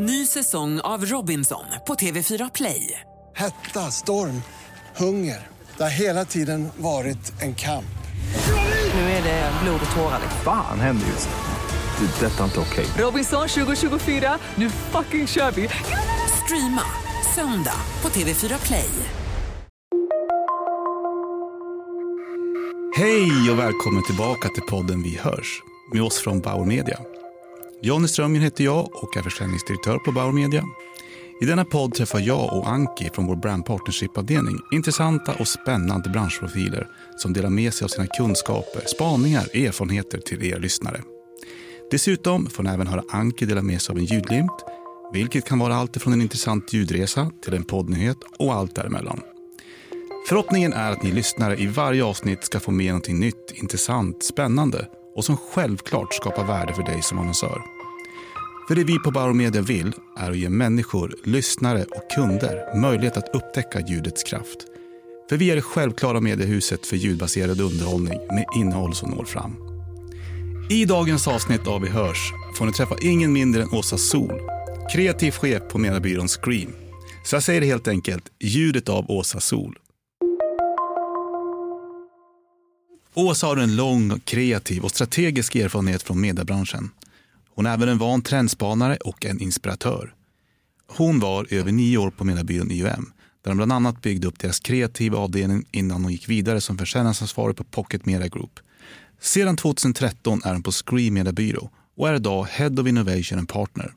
Ny säsong av Robinson på TV4 Play. Hetta, storm, hunger. Det har hela tiden varit en kamp. Nu är det blod och tårar. Fan händer just nu. Det. Detta är inte okej. Robinson 2024, nu fucking kör vi! Streama söndag på TV4 Play. Hej och välkommen tillbaka till podden Vi hörs med oss från Bauer Media. Jonny Strömgren heter jag och är försäljningsdirektör på Bauer Media. I denna podd träffar jag och Anki från vår brand partnership-avdelning intressanta och spännande branschprofiler som delar med sig av sina kunskaper, spaningar och erfarenheter till er lyssnare. Dessutom får ni även höra Anki dela med sig av en ljudlimt, vilket kan vara allt från en intressant ljudresa till en poddnyhet och allt däremellan. Förhoppningen är att ni lyssnare i varje avsnitt ska få med någonting nytt, intressant, spännande och som självklart skapar värde för dig som annonsör. För det vi på Bauer Media vill är att ge människor, lyssnare och kunder möjlighet att upptäcka ljudets kraft. För vi är det självklara mediehuset för ljudbaserad underhållning med innehåll som når fram. I dagens avsnitt av Vi hörs får ni träffa ingen mindre än Åsa Sol, kreativ chef på mediebyrån Scream. Så jag säger det helt enkelt, ljudet av Åsa Sol. Åsa har en lång, kreativ och strategisk erfarenhet från mediebranschen. Hon är även en van trendspanare och en inspiratör. Hon var över nio år på mediebyrån IUM där de bland annat byggde upp deras kreativa avdelning innan hon gick vidare som försäljningsansvarig på Pocket Media Group. Sedan 2013 är hon på Screen Media Byrå och är idag Head of Innovation and Partner.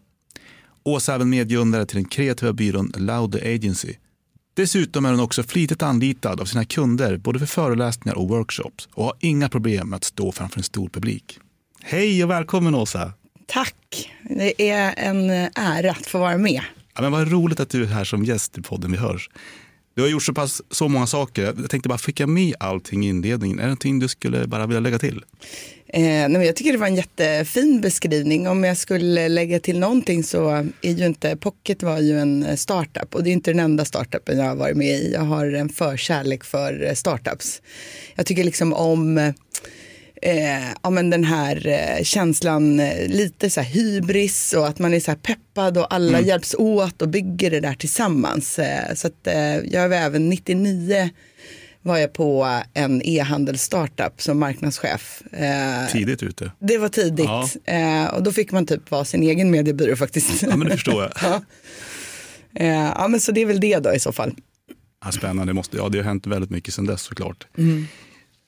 Åsa är även medgrundare till den kreativa byrån Laude Agency Dessutom är hon också flitigt anlitad av sina kunder både för föreläsningar och workshops och har inga problem med att stå framför en stor publik. Hej och välkommen Åsa! Tack! Det är en ära att få vara med. Ja, men vad roligt att du är här som gäst i podden Vi hörs. Du har gjort så pass så många saker. Jag tänkte bara skicka med allting i inledningen. Är det någonting du skulle bara vilja lägga till? Eh, nej, jag tycker det var en jättefin beskrivning. Om jag skulle lägga till någonting så är ju inte Pocket var ju en eh, startup och det är inte den enda startupen jag har varit med i. Jag har en förkärlek för eh, startups. Jag tycker liksom om eh, eh, ja, men den här eh, känslan, eh, lite så här hybris och att man är så här peppad och alla mm. hjälps åt och bygger det där tillsammans. Eh, så att jag var även 99 var jag på en e-handelsstartup som marknadschef. Tidigt ute. Det var tidigt. Ja. Och då fick man typ vara sin egen mediebyrå faktiskt. Ja, men det förstår jag. ja. Ja, men så det är väl det då i så fall. Ja, spännande, det, måste, ja, det har hänt väldigt mycket sedan dess såklart. Mm.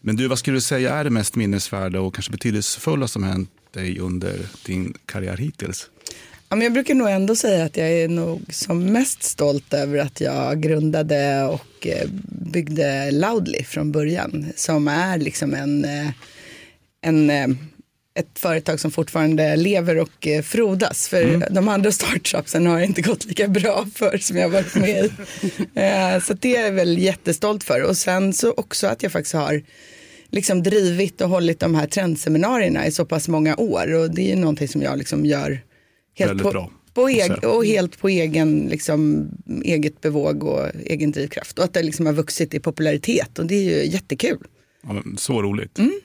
Men du, vad skulle du säga är det mest minnesvärda och kanske betydelsefulla som hänt dig under din karriär hittills? Ja, men jag brukar nog ändå säga att jag är nog som mest stolt över att jag grundade och eh, byggde Loudly från början. Som är liksom en, eh, en eh, ett företag som fortfarande lever och frodas. För mm. de andra startupsen har inte gått lika bra för som jag varit med i. så det är jag väl jättestolt för. Och sen så också att jag faktiskt har liksom drivit och hållit de här trendseminarierna i så pass många år. Och det är ju någonting som jag liksom gör helt på, bra. På eg, och helt på egen, liksom, eget bevåg och egen drivkraft. Och att det liksom har vuxit i popularitet och det är ju jättekul. Ja, så roligt. Mm.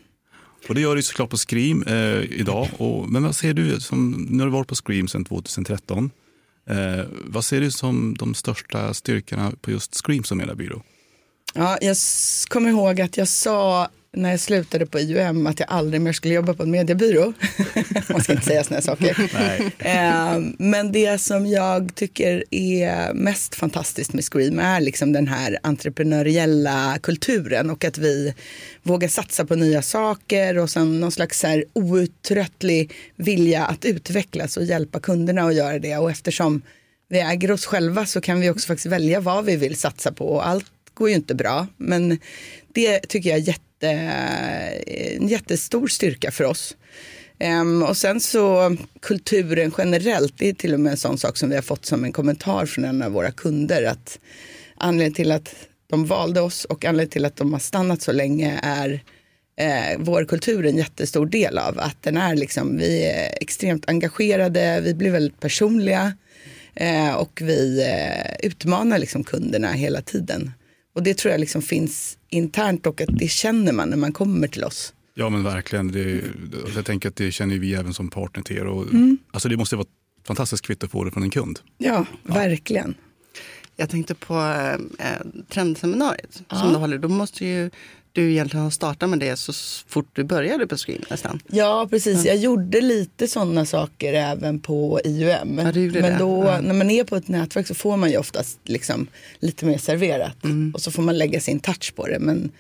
Och det gör du såklart på Scream eh, idag. Och, men vad ser du, som, nu har du varit på Scream sedan 2013. Eh, vad ser du som de största styrkorna på just Scream som medarbyrå? Ja, jag kommer ihåg att jag sa när jag slutade på IUM att jag aldrig mer skulle jobba på en mediebyrå. Man ska inte säga sådana saker. eh, men det som jag tycker är mest fantastiskt med Scream är liksom den här entreprenöriella kulturen och att vi vågar satsa på nya saker och sen någon slags så här outtröttlig vilja att utvecklas och hjälpa kunderna att göra det. Och eftersom vi äger oss själva så kan vi också faktiskt välja vad vi vill satsa på och allt går ju inte bra. Men det tycker jag är jätte jätte, eh, en jättestor styrka för oss. Um, och sen så kulturen generellt, det är till och med en sån sak som vi har fått som en kommentar från en av våra kunder. Att anledningen till att de valde oss och anledningen till att de har stannat så länge är eh, vår kultur en jättestor del av. Att den är liksom, vi är extremt engagerade, vi blir väldigt personliga eh, och vi eh, utmanar liksom kunderna hela tiden. Och det tror jag liksom finns internt och att det känner man när man kommer till oss. Ja men verkligen. Det, jag tänker att det känner vi även som partner till er. Och, mm. Alltså det måste vara fantastiskt kvitto att få det från en kund. Ja, verkligen. Jag tänkte på eh, trendseminariet som du håller. Då måste ju du egentligen ha startat med det så fort du började på Scream nästan. Ja, precis. Jag gjorde lite sådana saker även på IUM. Ja, Men det. då, Ja. när man är på ett nätverk så får man ju oftast liksom lite mer serverat. Mm. Och så får man lägga sin touch på det. Men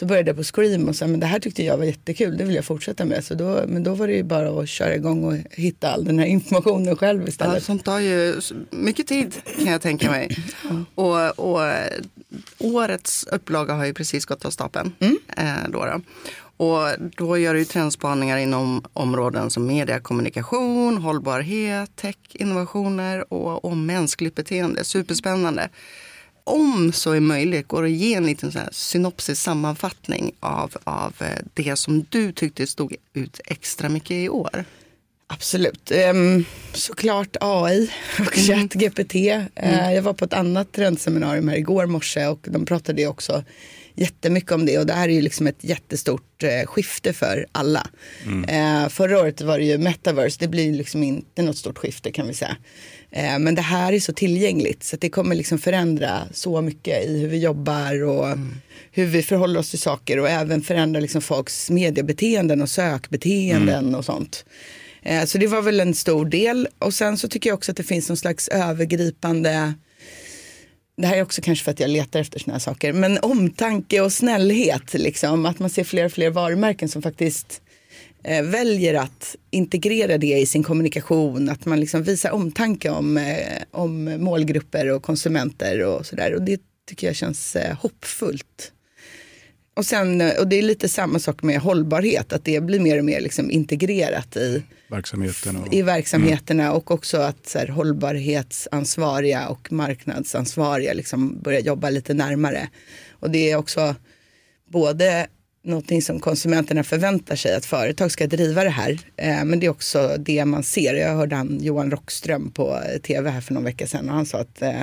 så började jag på Scream och sa, men det här tyckte jag var jättekul, det vill jag fortsätta med. Så då, men då var det ju bara att köra igång och hitta all den här informationen själv Ja, istället. sånt tar ju mycket tid kan jag tänka mig. Och, och årets upplaga har ju precis gått av stapeln. Eh, då då. Och då gör du trendspaningar inom områden som media, kommunikation, hållbarhet, tech, innovationer och, och mänskligt beteende. Superspännande. Om så är möjligt, går att ge en liten så här synopsis sammanfattning av, av eh, det som du tyckte stod ut extra mycket i år? Absolut. Um, såklart AI och ChatGPT. Eh, jag var på ett annat trendseminarium här igår morse och de pratade ju också jättemycket om det och det här är ju liksom ett jättestort eh, skifte för alla. Eh, förra året var det ju metaverse, det blir liksom inte något stort skifte kan vi säga. Eh, men det här är så tillgängligt så det kommer liksom förändra så mycket i hur vi jobbar och hur vi förhåller oss till saker och även förändra liksom folks mediebeteenden och sökbeteenden och sånt. Eh, Så det var väl en stor del. Och sen så tycker jag också att det finns någon slags övergripande det här är också kanske för att jag letar efter såna här saker, men omtanke och snällhet, liksom, att man ser fler och fler varumärken som faktiskt eh, väljer att integrera det i sin kommunikation, att man liksom visar omtanke om, eh, om målgrupper och konsumenter och sådär. Och det tycker jag känns eh, hoppfullt. Och, sen, eh, och det är lite samma sak med hållbarhet, att det blir mer och mer liksom integrerat i, Verksamheten och... i verksamheterna och också att så här, hållbarhetsansvariga och marknadsansvariga liksom börjar jobba lite närmare. Och det är också både någonting som konsumenterna förväntar sig att företag ska driva det här. Eh, men det är också det man ser. Jag hörde han Johan Rockström på eh, tv här för någon vecka sedan och han sa att eh,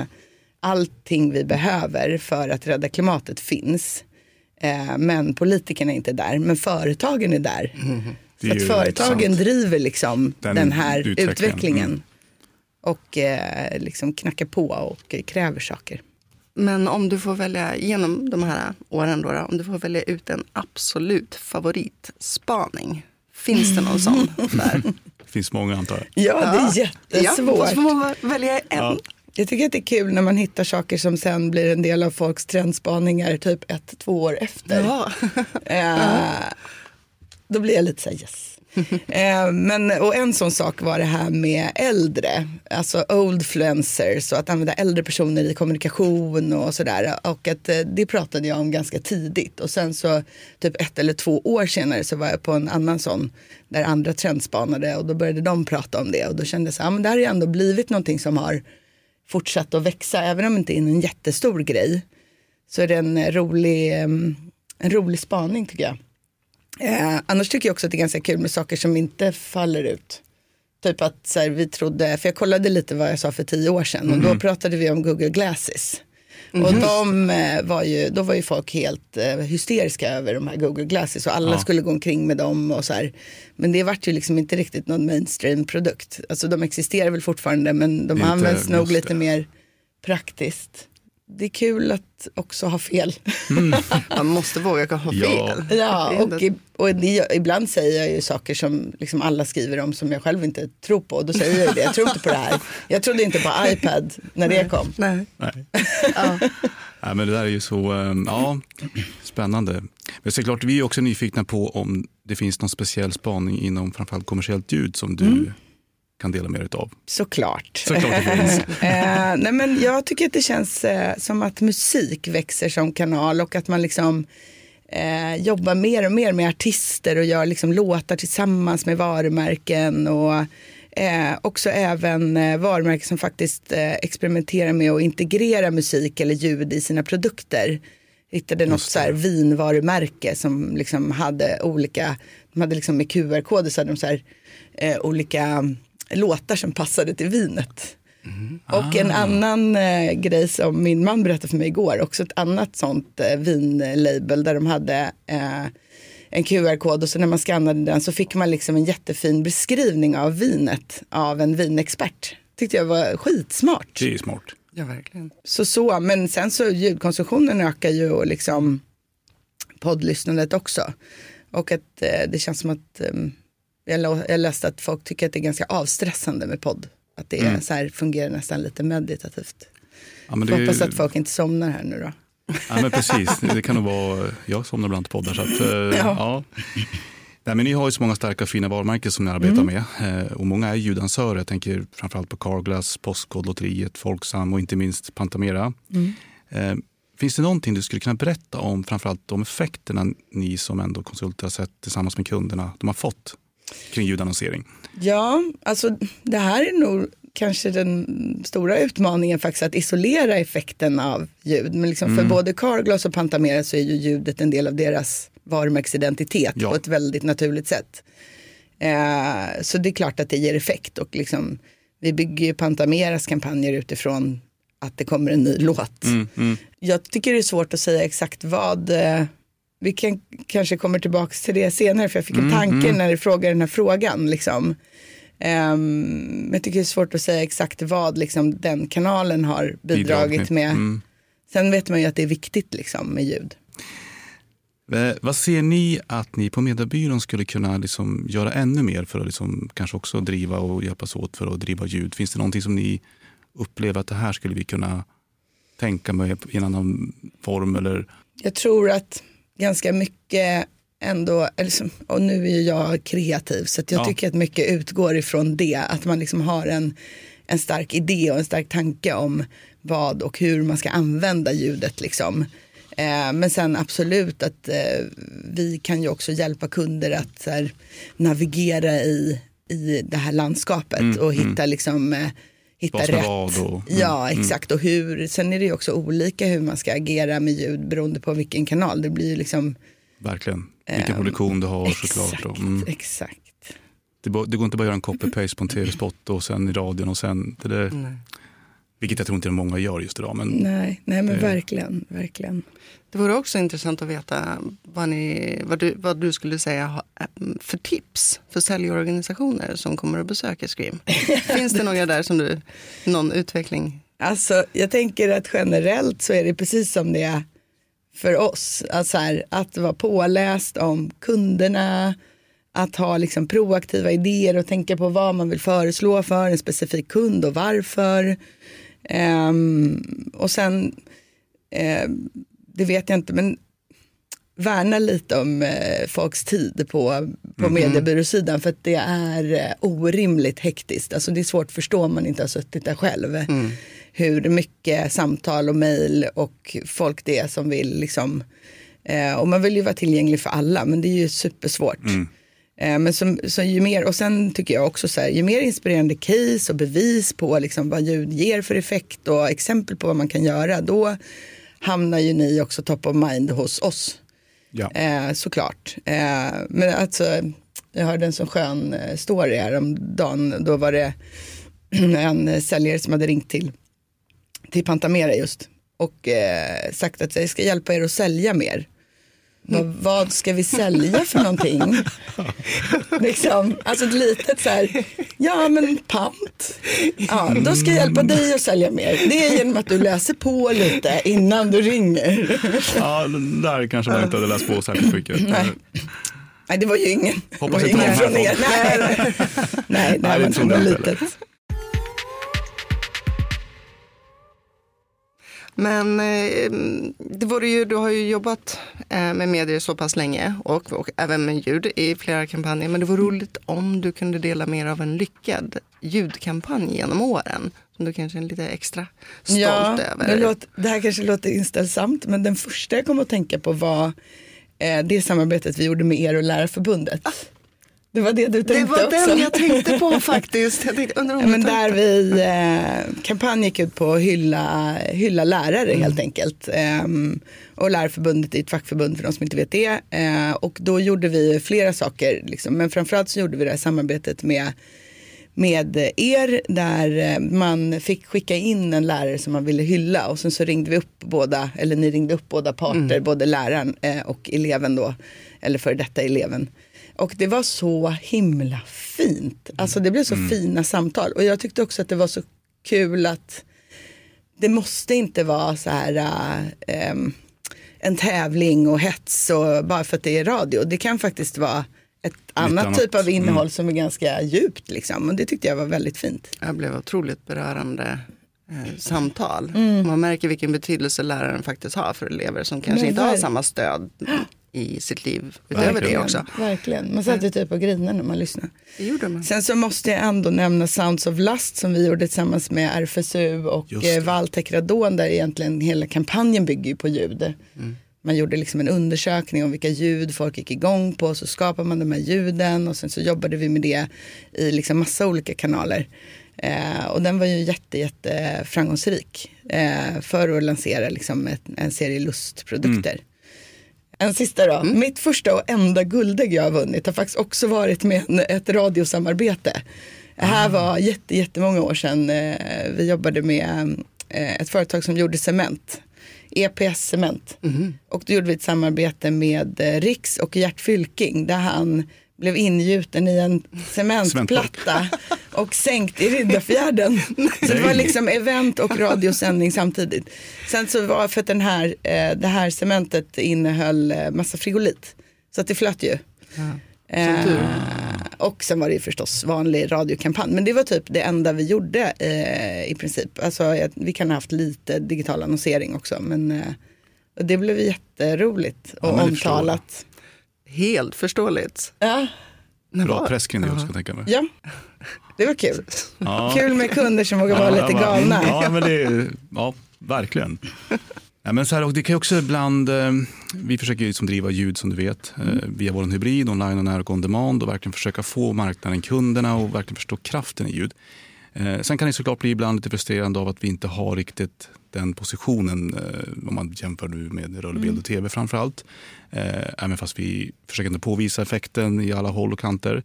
allting vi behöver för att rädda klimatet finns. Men politikerna är inte där, men företagen är där. Är Så att företagen driver liksom den, Den här utvecklingen, utvecklingen. mm. Och liksom knackar på och kräver saker. Men om du får välja genom de här åren, då, om du får välja ut en absolut favoritspaning. Finns det någon sån? Där? Det finns många antar jag. Ja, det är Ja, jättesvårt. så får man välja en. Jag tycker att det är kul när man hittar saker som sen blir en del av folks trendspaningar typ ett, två år efter. Ja. Eh, då blir jag lite så här yes. eh, men, och en sån sak var det här med äldre, alltså oldfluencers och att använda äldre personer i kommunikation och sådär. Och att eh, det pratade jag om ganska tidigt och sen så typ ett eller två år senare så var jag på en annan sån där andra trendspanade och då började de prata om det och då kände jag så här, men det här har ju ändå blivit någonting som har fortsatt att växa, även om det inte är en jättestor grej så är det en eh, rolig, mm, en rolig spaning tycker jag. Eh, annars tycker jag också att det är ganska kul med saker som inte faller ut. Typ att så här, vi trodde, för jag kollade lite vad jag sa för tio år sedan och då pratade vi om Google Glasses. Och de eh, var ju, då var ju folk helt eh, hysteriska över de här Google Glasses och alla skulle gå omkring med dem och så här. Men det vart ju liksom inte riktigt någon mainstream produkt. Alltså de existerar väl fortfarande men de inte- används nog lite mer praktiskt. Det är kul att också ha fel. Man måste våga ha fel. Ja. Ja, och, i, och det, ibland säger jag ju saker som liksom alla skriver om som jag själv inte tror på. Då säger jag det, jag tror inte på det här. Jag trodde inte på iPad när det kom. Nej. Nej. Nej, men det där är ju så eh, ja, spännande. Men såklart, vi är också nyfikna på om det finns någon speciell spaning inom framförallt kommersiellt ljud som du kan dela med dig av. Såklart. Såklart eh, nej men jag tycker att det känns eh, som att musik växer som kanal och att man liksom eh, jobbar mer och mer med artister och gör liksom låtar tillsammans med varumärken och eh, också även eh, varumärken som faktiskt experimenterar med att integrera musik eller ljud i sina produkter. Hittade något så här vinvarumärke som liksom hade olika, de hade liksom med QR-koder så hade de så här, eh, olika låtar som passade till vinet. Och en annan eh, grej som min man berättade för mig igår, också ett annat sånt eh, vinlabel där de hade eh, en QR-kod och så när man skannade den så fick man liksom en jättefin beskrivning av vinet av en vinexpert. Tyckte jag var skitsmart. Det är smart. Ja, verkligen. Så så, men sen så ljudkonsumtionen ökar ju och liksom poddlyssnandet också. Och att eh, det känns som att eh, jag, läste att folk tycker att det är ganska avstressande med podd. Att det är så här, fungerar nästan lite meditativt. Ja, men Hoppas att folk inte somnar här nu då. ja, men precis. Det kan nog vara, jag somnar ibland till poddar. Så att, eh, ja. Nej, men ni har ju så många starka fina varumärken som ni arbetar med. Eh, och många är ljudansörer. Jag tänker framförallt på Carglass, Postkodlotteriet, Folksam och inte minst Pantamera. Eh, finns det någonting du skulle kunna berätta om framförallt de effekterna ni som ändå konsulter har sett tillsammans med kunderna de har fått kring ljudannonsering? Ja, alltså det här är nog kanske den stora utmaningen faktiskt att isolera effekten av ljud. Men liksom för både Carglass och Pantamera så är ju ljudet en del av deras varumärkesidentitet Ja. på ett väldigt naturligt sätt. Eh, så det är klart att det ger effekt och liksom, vi bygger ju Pantameras kampanjer utifrån att det kommer en ny låt. Jag tycker det är svårt att säga exakt vad eh, vi kan, kanske kommer tillbaka till det senare för jag fick en tanke när du frågade den här frågan. Liksom. Men jag tycker det är svårt att säga exakt vad liksom, den kanalen har bidragit med. Mm. Sen vet man ju att det är viktigt liksom, med ljud. Vad ser ni att ni på Mediebyrån skulle kunna liksom göra ännu mer för att liksom kanske också driva och hjälpas åt för att driva ljud? Finns det någonting som ni upplever att det här skulle vi kunna tänka med i en annan form? Eller, Jag tror att ganska mycket ändå, eller som, och nu är ju jag kreativ så jag Ja. tycker att mycket utgår ifrån det. Att man liksom har en, en stark idé och en stark tanke om vad och hur man ska använda ljudet. Liksom. Eh, men sen absolut att eh, vi kan ju också hjälpa kunder att här, navigera i, i det här landskapet och hitta liksom eh, hitta rätt. vad och- mm, ja, exakt. Och hur, sen är det ju också olika hur man ska agera med ljud beroende på vilken kanal. Det blir liksom verkligen, vilken produktion du har såklart. exakt, Och, mm, exakt. det, det går inte bara att göra en copy-paste på en tv-spot och sen i radion och sen, det där, vilket jag tror inte många gör just idag. Men Nej, nej men Eh. verkligen, verkligen. Det vore också intressant att veta vad, ni, vad, du, vad du skulle säga ha- för tips för säljorganisationer som kommer att besöka Scream. Finns det några där som du, någon utveckling? Alltså, jag tänker att generellt så är det precis som det är för oss. Alltså här, att vara påläst om kunderna, att ha liksom proaktiva idéer och tänka på vad man vill föreslå för en specifik kund och varför. Ehm, och sen, ehm, det vet jag inte, men värna lite om eh, folks tid på, på mediebyråsidan för att det är eh, orimligt hektiskt. Alltså det är svårt att förstå om man inte har suttit där själv. Hur mycket samtal och mejl och folk det är som vill liksom, eh, och man vill ju vara tillgänglig för alla men det är ju supersvårt. Eh, Men som, så ju mer, och sen tycker jag också så här, ju mer inspirerande case och bevis på liksom vad ljud ger för effekt och exempel på vad man kan göra, då hamnar ju ni också top of mind hos oss. ja. Eh, såklart. Eh, men alltså, jag hörde en sån skön eh, story här om dagen. Då var det en eh, säljare som hade ringt till, till Pantamera just och eh, sagt att jag ska hjälpa er att sälja mer. Vad, vad ska vi sälja för någonting? liksom, alltså ett litet så här, ja men pant. Ja, då ska jag hjälpa dig att sälja mer. Det är genom att du läser på lite innan du ringer. ja, där kanske man inte hade läst på särskilt mycket. Nej. Nej, det var ju ingen. Hoppas inte här från er. Nej, nej. nej, Nej, inte inte från något det litet. Men eh, det vore ju, du har ju jobbat eh, med medier så pass länge och, och även med ljud i flera kampanjer. Men det vore roligt om du kunde dela mer av en lyckad ljudkampanj genom åren. Som du kanske är lite extra stolt Ja, över. det, låter, det här kanske låter inställsamt, men den första jag kom att tänka på var eh, det samarbetet vi gjorde med er och Lärarförbundet. Det var det du det tänkte var också. den jag tänkte på faktiskt. Jag tänkte, undrar om Ja, men där vi, eh, kampanjen gick ut på att hylla, hylla lärare helt enkelt. Ehm, och Lärarförbundet är ett fackförbund för de som inte vet det. Eh, och då gjorde vi flera saker, liksom. men framförallt så gjorde vi det här samarbetet med, med er där eh, man fick skicka in en lärare som man ville hylla och sen så ringde vi upp båda, eller ni ringde upp båda parter, mm. både läraren eh, och eleven då, eller för detta eleven. Och det var så himla fint, alltså det blev så mm. fina samtal och jag tyckte också att det var så kul att det måste inte vara så här äh, en tävling och hets och bara för att det är radio. Det kan faktiskt vara ett annat, annat, typ av innehåll mm. som är ganska djupt. Liksom. Och det tyckte jag var väldigt fint. Jag blev otroligt berörande eh, samtal. Mm. Man märker vilken betydelse läraren faktiskt har för elever som kanske Men inte har samma stöd i sitt liv utöver Verkligen. det också. Verkligen, man satt ju typ och grinade när man lyssnade. Det gjorde man. Sen så måste jag ändå nämna Sounds of Lust som vi gjorde tillsammans med RFSU och eh, Valtech Radon där egentligen hela kampanjen bygger på ljud. Mm. Man gjorde liksom en undersökning om vilka ljud folk gick igång på. Så skapade man de här ljuden och sen så jobbade vi med det i liksom massa olika kanaler. Eh, och den var ju jätte, jätte framgångsrik eh, för att lansera liksom ett, en serie lustprodukter. Mm. En sista då. Mm. Mitt första och enda guldägg jag har vunnit har faktiskt också varit med ett radiosamarbete. Det här ah. var jätte, jättemånga år sedan. Eh, vi jobbade med eh, ett företag som gjorde cement. EPS Cement. Mm. Och då gjorde vi ett samarbete med eh, Riks och Gert Fylking där han blev ingjuten i en cementplatta och sänkt i Riddarfjärden. Så det var liksom event och radiosändning samtidigt. Sen så var för att den här, eh, det här cementet innehöll eh, massa frigolit. Så att det flöt ju. Ja. Eh, och sen var det ju förstås vanlig radiokampanj. Men det var typ det enda vi gjorde eh, i princip. Alltså, vi kan ha haft lite digital annonsering också. Men eh, det blev jätteroligt och ja, omtalat. Helt förståeligt. Ja. Bra press kring det också, tänka mig. Ja, det var kul. Ja. Kul med kunder som vågar vara lite galna. Ja, men det, ja verkligen. Ja, men så här, och det kan också ibland, eh, vi försöker liksom driva ljud som du vet mm. via vår hybrid, online och nära och on demand och verkligen försöka få marknaden, kunderna och verkligen förstå kraften i ljud. Eh, sen kan det såklart bli ibland lite frustrerande av att vi inte har riktigt den positionen om man jämför nu med rörlig bild och tv framför allt. Även fast vi försöker påvisa effekten i alla håll och kanter.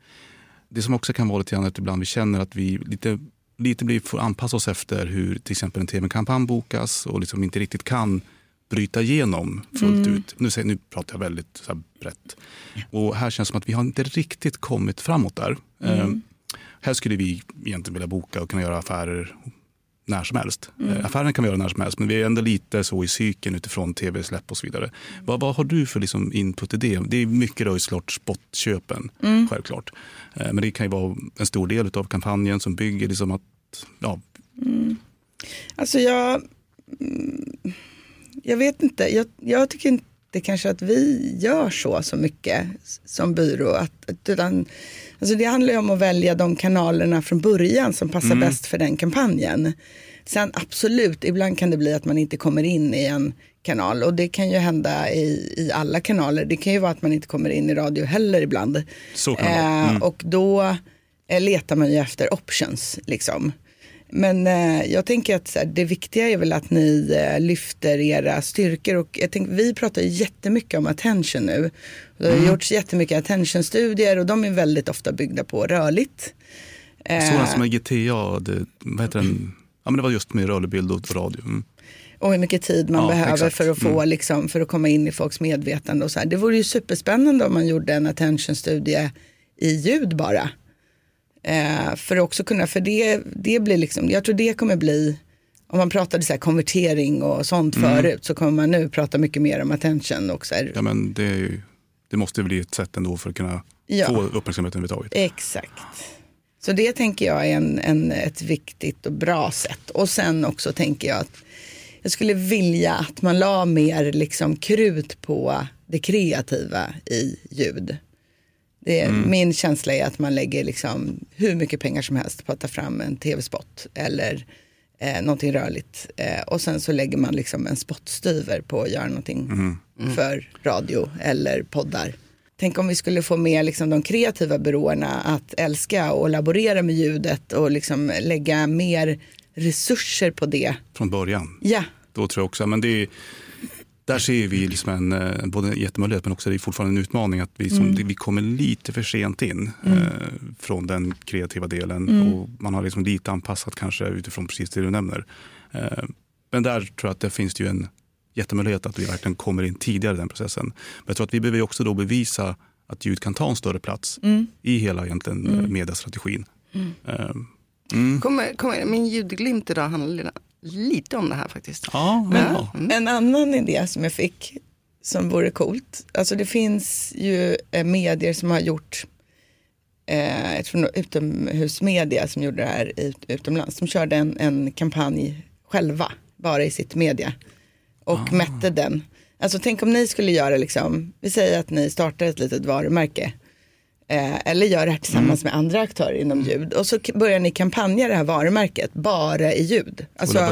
Det som också kan vara lite grann att ibland vi känner att vi lite lite blir, får anpassa oss efter hur till exempel en tv-kampanj bokas och liksom inte riktigt kan bryta igenom fullt mm. ut. Nu, nu pratar jag väldigt så här, brett. Och här känns det som att vi har inte riktigt kommit framåt där. Mm. Här skulle vi egentligen vilja boka och kunna göra affärer när som helst. Mm. Eh, affären kan vi göra när som helst, men vi är ändå lite så i cykeln utifrån tv-släpp och så vidare. Mm. Vad, vad, har du för liksom input i det? Det är mycket då såklart spotköpen, mm. självklart. Eh, men det kan ju vara en stor del av kampanjen som bygger liksom att, ja. Mm. Alltså jag, mm, jag vet inte, jag, jag tycker inte kanske att vi gör så så mycket som byrå. Att, utan, alltså det handlar ju om att välja de kanalerna från början som passar mm. bäst för den kampanjen. Sen absolut, ibland kan det bli att man inte kommer in i en kanal och det kan ju hända i, i alla kanaler. Det kan ju vara att man inte kommer in i radio heller ibland. Så kan eh, mm. Och då eh, letar man ju efter options liksom. Men eh, jag tänker att här, det viktiga är väl att ni eh, lyfter era styrkor. Och jag tänker, vi pratar jättemycket om attention nu. Det har mm. gjorts jättemycket attention-studier och de är väldigt ofta byggda på rörligt. Eh, Sådana som är GTA, det, vad heter den? Ja, men det var just med rörlig bild och radio. Mm. Och hur mycket tid man ja, behöver exakt. för att få, mm. liksom, för att komma in i folks medvetande. Och så här. Det vore ju superspännande om man gjorde en attention-studie i ljud bara. Eh, för att också kunna, för det, det blir liksom, jag tror det kommer bli, om man pratade så konvertering och sånt mm. förut så kommer man nu prata mycket mer om attention. Och så här. Ja men det, det måste bli ett sätt ändå för att kunna ja. få uppmärksamhet överhuvudtaget. Exakt. Så det tänker jag är en, en, ett viktigt och bra sätt. Och sen också tänker jag att jag skulle vilja att man la mer liksom krut på det kreativa i ljud. Det är, mm. Min känsla är att man lägger liksom hur mycket pengar som helst på att ta fram en tv-spot eller eh, någonting rörligt. Eh, och sen så lägger man liksom en spottstyver på att göra någonting mm. Mm. för radio eller poddar. Tänk om vi skulle få med liksom de kreativa byråerna att älska och laborera med ljudet och liksom lägga mer resurser på det. Från början? Ja. Då tror jag också, men det är där ser vi liksom en, eh, både en jättemöjlighet men också det är fortfarande en utmaning att vi, som, vi kommer lite för sent in eh, från den kreativa delen och man har liksom lite anpassat kanske utifrån precis det du nämner. Eh, men där tror jag att det finns ju en jättemöjlighet att vi verkligen kommer in tidigare i den processen. Men jag tror att vi behöver också då bevisa att ljud kan ta en större plats i hela egentligen mm. mediestrategin. Eh, Kommer, kommer, min ljudglimt idag handlar lite om det här faktiskt. ja, ja. En annan idé som jag fick som vore coolt. Alltså det finns ju eh, medier som har gjort eh, jag tror utomhusmedia som gjorde det här ut, utomlands. De körde en, en kampanj själva, bara i sitt media. Och mätte den. Alltså tänk om ni skulle göra liksom, vi säger att ni startar ett litet varumärke. Eh, eller gör det här tillsammans med andra aktörer inom ljud. Och så börjar ni kampanja det här varumärket bara i ljud. Alltså, det.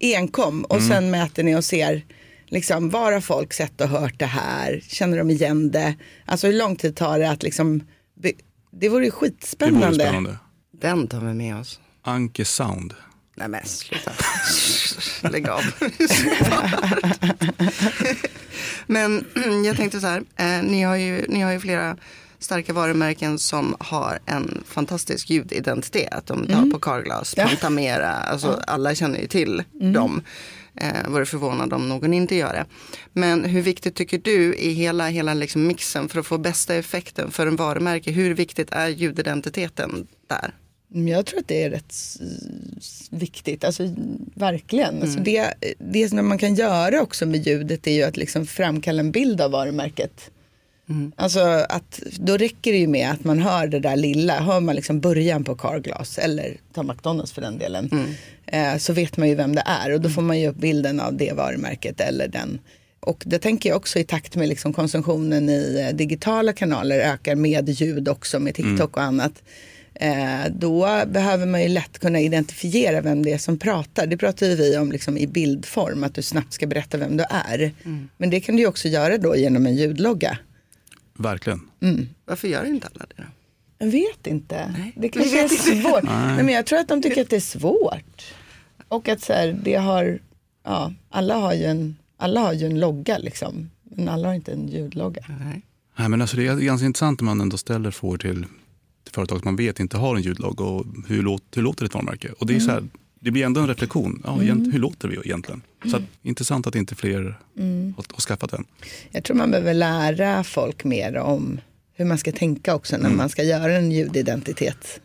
enkom och sen mäter ni och ser liksom, var har folk sett och hört det här? Känner de igen det? Alltså hur lång tid tar det att liksom, det vore ju Det vore skitspännande. spännande. Den tar vi med oss. Anke Sound. Nej men sluta. Lägg av. men jag tänkte så här. Eh, ni, har ju, ni har ju flera starka varumärken som har en fantastisk ljudidentitet. De tar på Carglass, Ja. Pantamera. Alltså, Alla känner ju till dem. Eh, vore förvånad om någon inte gör det. Men hur viktigt tycker du i hela, hela liksom mixen för att få bästa effekten för en varumärke? Hur viktigt är ljudidentiteten där? Men Jag tror att det är rätt viktigt, alltså verkligen. Alltså det, det som man kan göra också med ljudet är ju att liksom framkalla en bild av varumärket. Alltså att då räcker det ju med att man hör det där lilla, hör man liksom början på Carglass eller ta McDonalds för den delen. Eh, så vet man ju vem det är och då får man ju upp bilden av det varumärket eller den. Och det tänker jag också i takt med liksom konsumtionen i eh, digitala kanaler ökar med ljud också med TikTok och annat. Eh, då behöver man ju lätt kunna identifiera vem det är som pratar. Det pratar ju vi om liksom i bildform, att du snabbt ska berätta vem du är. Men det kan du ju också göra då genom en ljudlogga. Verkligen. Varför gör inte alla det då? Jag vet inte. Det kanske är svårt. Nej, men jag tror att de tycker att det är svårt. Och att så här, det har, ja, alla har ju en, alla har ju en logga liksom. Men alla har inte en ljudlogga. Nej. Nej, men alltså det är ganska intressant om man ändå ställer frågor till, till företag som man vet inte har en ljudlogg och hur, låt, hur låter ett varumärke? Och det, är så här, det blir ändå en reflektion. Ja, egent- Hur låter vi egentligen? Så att, intressant att inte fler har, har skaffat den. Jag tror man behöver lära folk mer om hur man ska tänka också när man ska göra en ljudidentitet.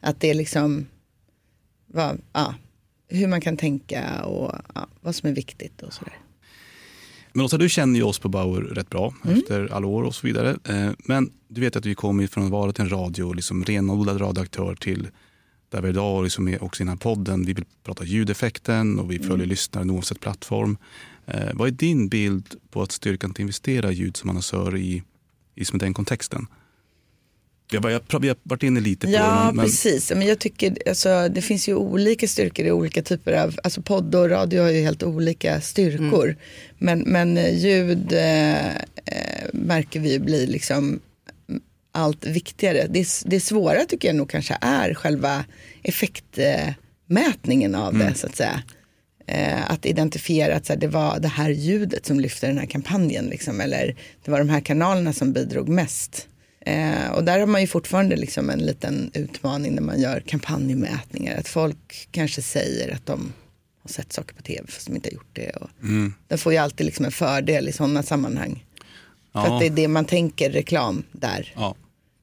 Att det är liksom vad, ja, hur man kan tänka och ja, vad som är viktigt och sådär. Men Åsa, du känner ju oss på Bauer rätt bra efter alla år och så vidare. Eh, Men du vet att vi kommer från att vara en radio, liksom renodlad radioaktör till där vi idag liksom är också i den här podden. Vi vill prata ljudeffekten och vi följer lyssnaren oavsett plattform. Eh, vad är din bild på att styrkan att investera i ljud som annonsör i, i som den kontexten? Vi har, vi har varit inne lite på det. Ja, men- men, precis. Men jag tycker, alltså, det finns ju olika styrkor i olika typer av, alltså podd och radio har ju helt olika styrkor. Men, men eh, ljud eh, eh, märker vi blir liksom allt viktigare. Det, det svåra tycker jag nog kanske är själva effektmätningen av det så att säga. Eh, att identifiera att så här, det var det här ljudet som lyfte den här kampanjen. Liksom, eller det var de här kanalerna som bidrog mest. Eh, och där har man ju fortfarande liksom en liten utmaning när man gör kampanjmätningar. Att folk kanske säger att de har sett saker på tv fast de inte har gjort det. Och Den får ju alltid liksom en fördel i sådana sammanhang. För Ja. att det är det man tänker reklam där. ja.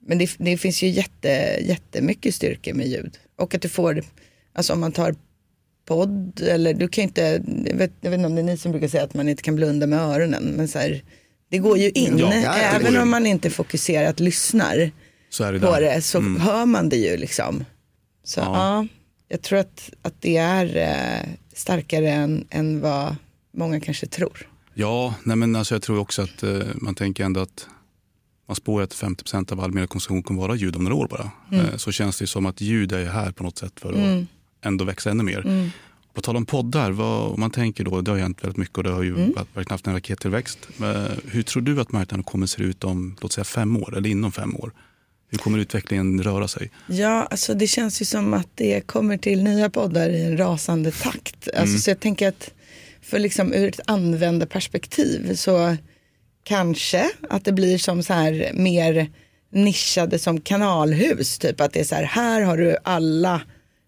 Men det, det finns ju jätte, jättemycket styrka med ljud. Och att du får, alltså om man tar podd eller du kan inte, jag vet, jag vet inte om det är ni som brukar säga att man inte kan blunda med öronen. Men så här, det går ju in, Ja, även in. om man inte fokuserat lyssnar Så det på där. det så hör man det ju liksom. Så ja, Ja. jag tror att, att det är eh, starkare än, än vad många kanske tror. Ja, nej men alltså jag tror också att eh, man tänker ändå att man spår att 50% av all mediekonsumtion kommer vara ljud om några år bara. Eh, så känns det som att ljud är här på något sätt för att ändå växa ännu mer. På tal om poddar, vad, man tänker då, det har hänt väldigt mycket och det har ju verkligen haft en rakettillväxt. Men hur tror du att marknaden kommer se ut om låt säga fem år eller inom fem år? Hur kommer utvecklingen röra sig? Ja, alltså det känns ju som att det kommer till nya poddar i en rasande takt. Alltså, Så jag tänker att för liksom ur ett användarperspektiv så kanske att det blir som så här mer nischade som kanalhus. Typ att det är så här, här har du alla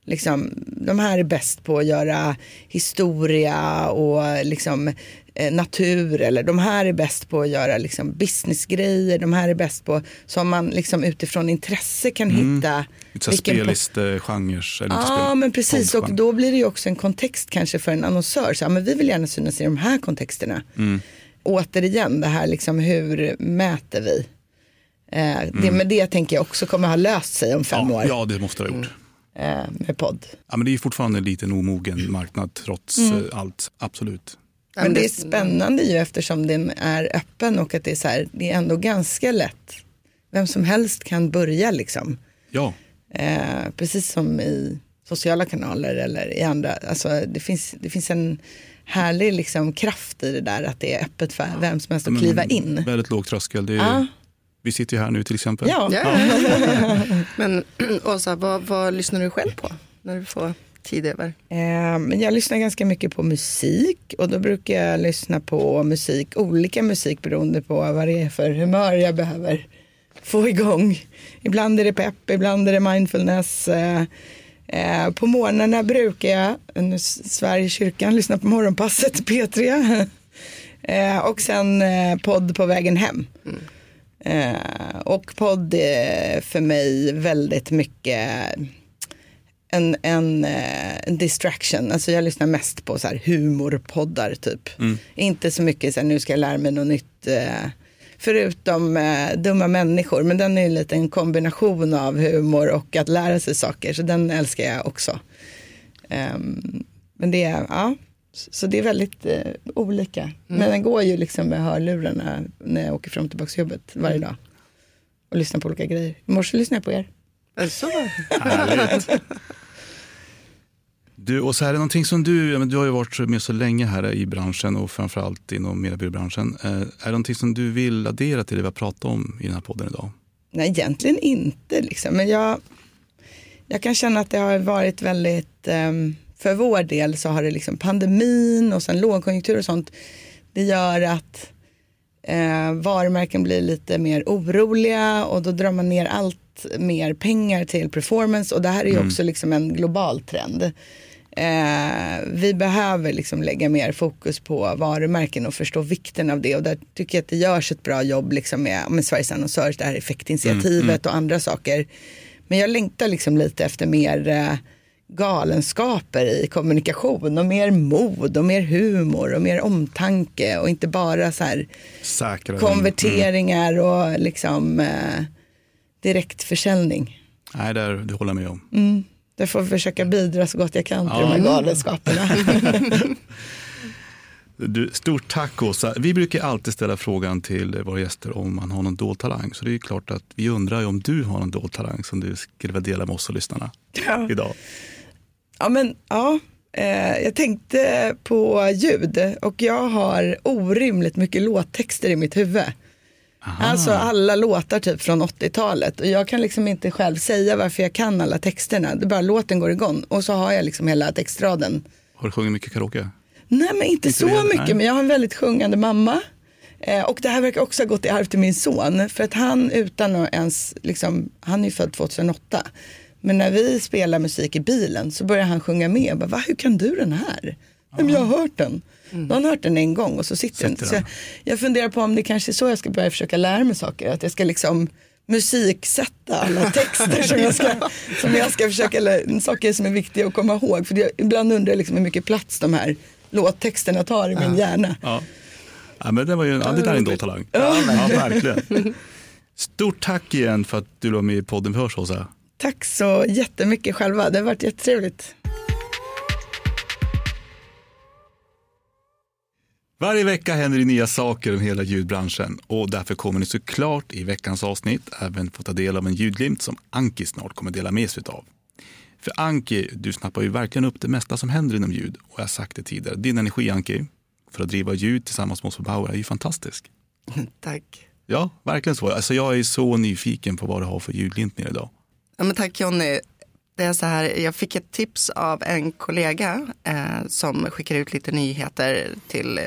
liksom, de här är bäst på att göra historia och liksom, eh, natur eller de här är bäst på att göra liksom, businessgrejer, de här är bäst på, som man liksom, utifrån intresse kan Mm. hitta. Inte Ja, spel- men precis. Och då blir det ju också en kontext kanske för en annonsör. Så, ja, men vi vill gärna synas i de här kontexterna. Mm. Återigen, det här liksom hur mäter vi? Eh, det, men det tänker jag också kommer ha löst sig om fem Mm. ja, år ja, det måste det ha gjort. eh, med podd. Ja, men det är fortfarande en liten omogen marknad trots Mm. eh, allt. Absolut. Men det är spännande ju eftersom den är öppen och att det är så här, det är ändå ganska lätt. Vem som helst kan börja liksom. Ja, Eh, precis som i sociala kanaler eller i andra. Alltså, det, finns, det finns en härlig liksom, kraft i det där att det är öppet för vem som helst att men kliva in. Väldigt låg tröskel. Det är, Ja. Vi sitter ju här nu till exempel. Ja. Ja. Men Åsa, vad, vad lyssnar du själv på när du får tid över? Eh, men jag lyssnar ganska mycket på musik och då brukar jag lyssna på musik, olika musik beroende på vad det är för humör jag behöver få igång. Ibland är det pepp, ibland är det mindfulness. Eh, eh, på morgnarna brukar jag, nu s- Sveriges kyrkan, lyssna på morgonpasset P3. eh, och sen podd på vägen hem. Eh, och podd är för mig väldigt mycket en, en, eh, en distraction. Alltså jag lyssnar mest på så här humorpoddar typ. Inte så mycket så här, nu ska jag lära mig något nytt. Eh, förutom eh, Dumma människor. Men den är ju lite en kombination av humor och att lära sig saker. Så den älskar jag också. Ehm, men det är, ja. Så det är väldigt eh, olika. Men den går ju liksom med hörlurarna när jag åker fram och tillbaka till jobbet varje dag. Och lyssnar på olika grejer. I morse lyssnade jag på er. Så. Härligt. Du, och så här är det någonting som du, du har ju varit med så länge här i branschen och framförallt inom mediebyråbranschen. Eh, är det någonting som du vill addera till det vi har pratat om i den här podden idag? Nej, egentligen inte. Liksom. Men jag, jag kan känna att det har varit väldigt, ehm, för vår del så har det liksom pandemin och sen lågkonjunktur och sånt. Det gör att eh, varumärken blir lite mer oroliga och då drar man ner allt mer pengar till performance och det här är ju också liksom en global trend. Eh, vi behöver liksom lägga mer fokus på varumärken och förstå vikten av det och där tycker jag att det görs ett bra jobb liksom med, med Sveriges annonsörs, det här effektinitiativet och andra saker. Men jag längtar liksom lite efter mer eh, galenskaper i kommunikation och mer mod och mer humor och mer omtanke och inte bara så här Säkra. konverteringar och liksom eh, direktförsäljning. Nej, där, det håller jag med om. Där får jag försöka bidra så gott jag kan till Ja. de här galenskaperna. Du, stort tack Åsa. Vi brukar alltid ställa frågan till våra gäster om man har någon dold talang. Så det är klart att vi undrar om du har någon dold talang som du skulle vilja dela med oss och lyssnarna Ja. idag. Ja, men ja. Eh, jag tänkte på ljud och jag har orimligt mycket låttexter i mitt huvud. Alltså alla låtar typ från 80-talet och jag kan liksom inte själv säga varför jag kan alla texterna. Det bara låten går igång och så har jag liksom hela textraden. Har du sjungit mycket karaoke? Nej men inte, Inte så det, mycket nej. men jag har en väldigt sjungande mamma. Eh, och det här verkar också ha gått i arv till min son. För att han utan att ens, liksom, han är ju född 2008. Men när vi spelar musik i bilen så börjar han sjunga med. Jag bara, Va, hur kan du den här? Men jag har hört den. Då har han hört den en gång och så sitter den. Sitter Så den. jag, jag funderar på om det kanske är så jag ska börja försöka lära mig saker. Att jag ska liksom musiksätta alla texter som jag ska, som jag ska försöka, lä- saker som är viktiga att komma ihåg. För det, ibland undrar jag liksom hur mycket plats de här låttexterna tar i min hjärna. Ja. ja men det, var ju, ja, det där är en dold talang. Ja, verkligen. Stort tack igen för att du var med i podden för Åsa. Tack så jättemycket själva, det har varit jättetrevligt. Varje vecka händer det nya saker om hela ljudbranschen och därför kommer ni såklart i veckans avsnitt även få ta del av en ljudglimt som Anki snart kommer dela med sig av. För Anki, du snappar ju verkligen upp det mesta som händer inom ljud och jag har sagt det tidigare, din energi Anki för att driva ljud tillsammans med oss på Bauer är ju fantastisk. Tack. Ja, verkligen så. Alltså jag är så nyfiken på vad du har för ljudglimt med idag. Ja, men tack Jonny. Det är så här, jag fick ett tips av en kollega eh, som skickar ut lite nyheter till,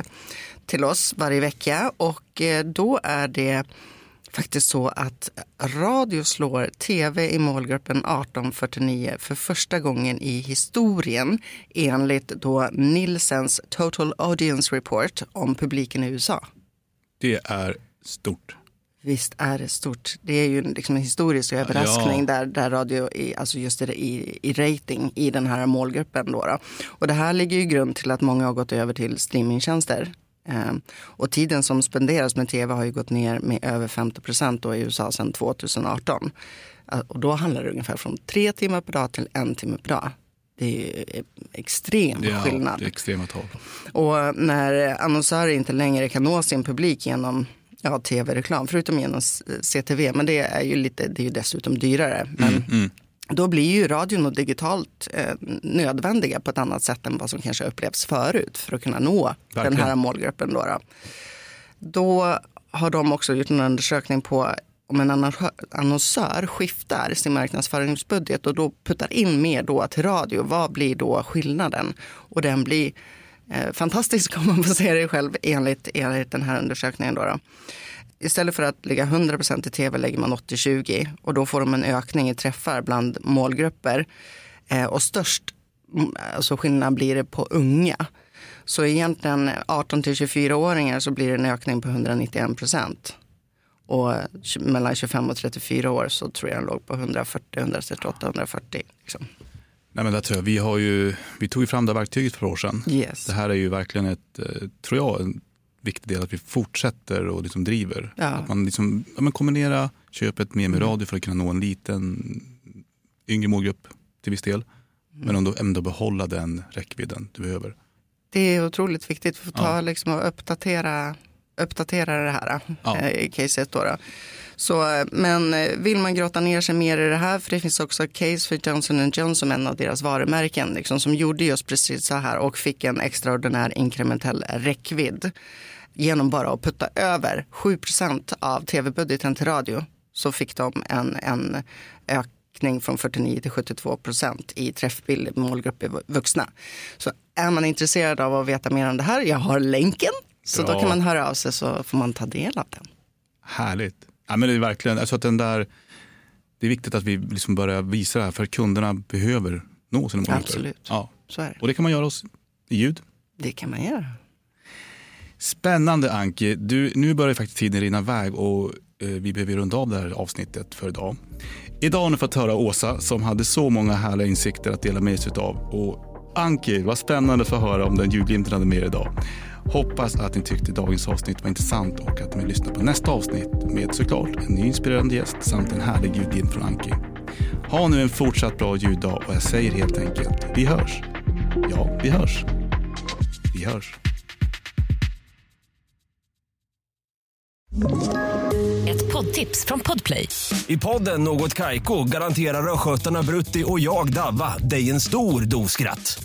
till oss varje vecka och eh, då är det faktiskt så att radio slår tv i målgruppen 1849 för första gången i historien enligt då Nielsens Total Audience Report om publiken i USA. Det är stort. Visst är det stort. Det är ju liksom en historisk överraskning Ja. där, där radio, i, alltså just i, i rating i den här målgruppen. Då, då. Och det här ligger ju grund till att många har gått över till streamingtjänster. Eh, och tiden som spenderas med tv har ju gått ner med över 50 procent i USA sedan 2018. Eh, Och då handlar det ungefär från tre timmar per dag till en timme per dag. Det är eh, extrem Ja, skillnad. det är extrema tal. Och när annonsörer inte längre kan nå sin publik genom ja, tv-reklam, förutom genom CTV, men det är ju, lite, det är ju dessutom dyrare. Men Mm, då blir ju radion och digitalt eh, nödvändiga på ett annat sätt än vad som kanske upplevs förut för att kunna nå den Verkligen. här målgruppen. Då, då. då har de också gjort en undersökning på om en annonsör- annonsör skiftar sin marknadsföringsbudget och då puttar in mer då till radio, vad blir då skillnaden? Och den blir Eh, fantastisk om man får se det själv enligt, enligt den här undersökningen. Då, då. Istället för att lägga 100% i tv lägger man 80-20 och då får de en ökning i träffar bland målgrupper. Eh, och störst mm, alltså skillnad blir det på unga. Så egentligen 18 till 24-åringar så blir det en ökning på 191 procent. Och mellan 25 och 34 år så tror jag den låg på 140, 138, 140. Liksom. Nej, men där tror jag, vi, har ju, vi tog ju fram det här verktyget för år sedan. Yes. Det här är ju verkligen ett, eh, tror jag, en viktig del att vi fortsätter och liksom driver. Ja. Mm. Att man liksom, ja, men kombinera köpet med, med radio för att kunna nå en liten yngre målgrupp till viss del. Mm. Men ändå, ändå behålla den räckvidden du behöver. Det är otroligt viktigt för att ta Ja. liksom, och uppdatera, uppdatera det här Ja. eh, i caset. Då, då. Så, eh, men eh, vill man grotta ner sig mer i det här, för det finns också case för Johnson Johnson, en av deras varumärken, liksom, som gjorde just precis så här och fick en extraordinär inkrementell räckvidd genom bara att putta över 7% av tv-budgeten till radio så fick de en, en ökning från 49 till 72 procent i träffbild målgrupp i vuxna. Så är man intresserad av att veta mer om det här, jag har länken. Så Bra. då kan man höra av sig så får man ta del av den. Härligt. Ja, men det är verkligen, alltså att den där, det är viktigt att vi liksom börjar visa det här för kunderna behöver nå sina målgrupper. Absolut. Ja. Så är det. Och det kan man göra oss i ljud. Det kan man göra. Spännande Anki. Du, nu börjar faktiskt tiden rinna iväg och eh, vi behöver runda av det här avsnittet för idag. Idag har ni fått höra Åsa som hade så många härliga insikter att dela med sig av. Och Anki, vad spännande att få höra om den julglimten hade med er idag. Hoppas att ni tyckte dagens avsnitt var intressant och att ni lyssnar på nästa avsnitt med såklart en ny inspirerande gäst samt en härlig julglimt från Anki. Ha nu en fortsatt bra juldag och jag säger helt enkelt, vi hörs. Ja, vi hörs. Vi hörs. Ett poddtips från Podplay. I podden Något Kaiko garanterar östgötarna Brutti och jag, Davva, dig en stor dos skratt.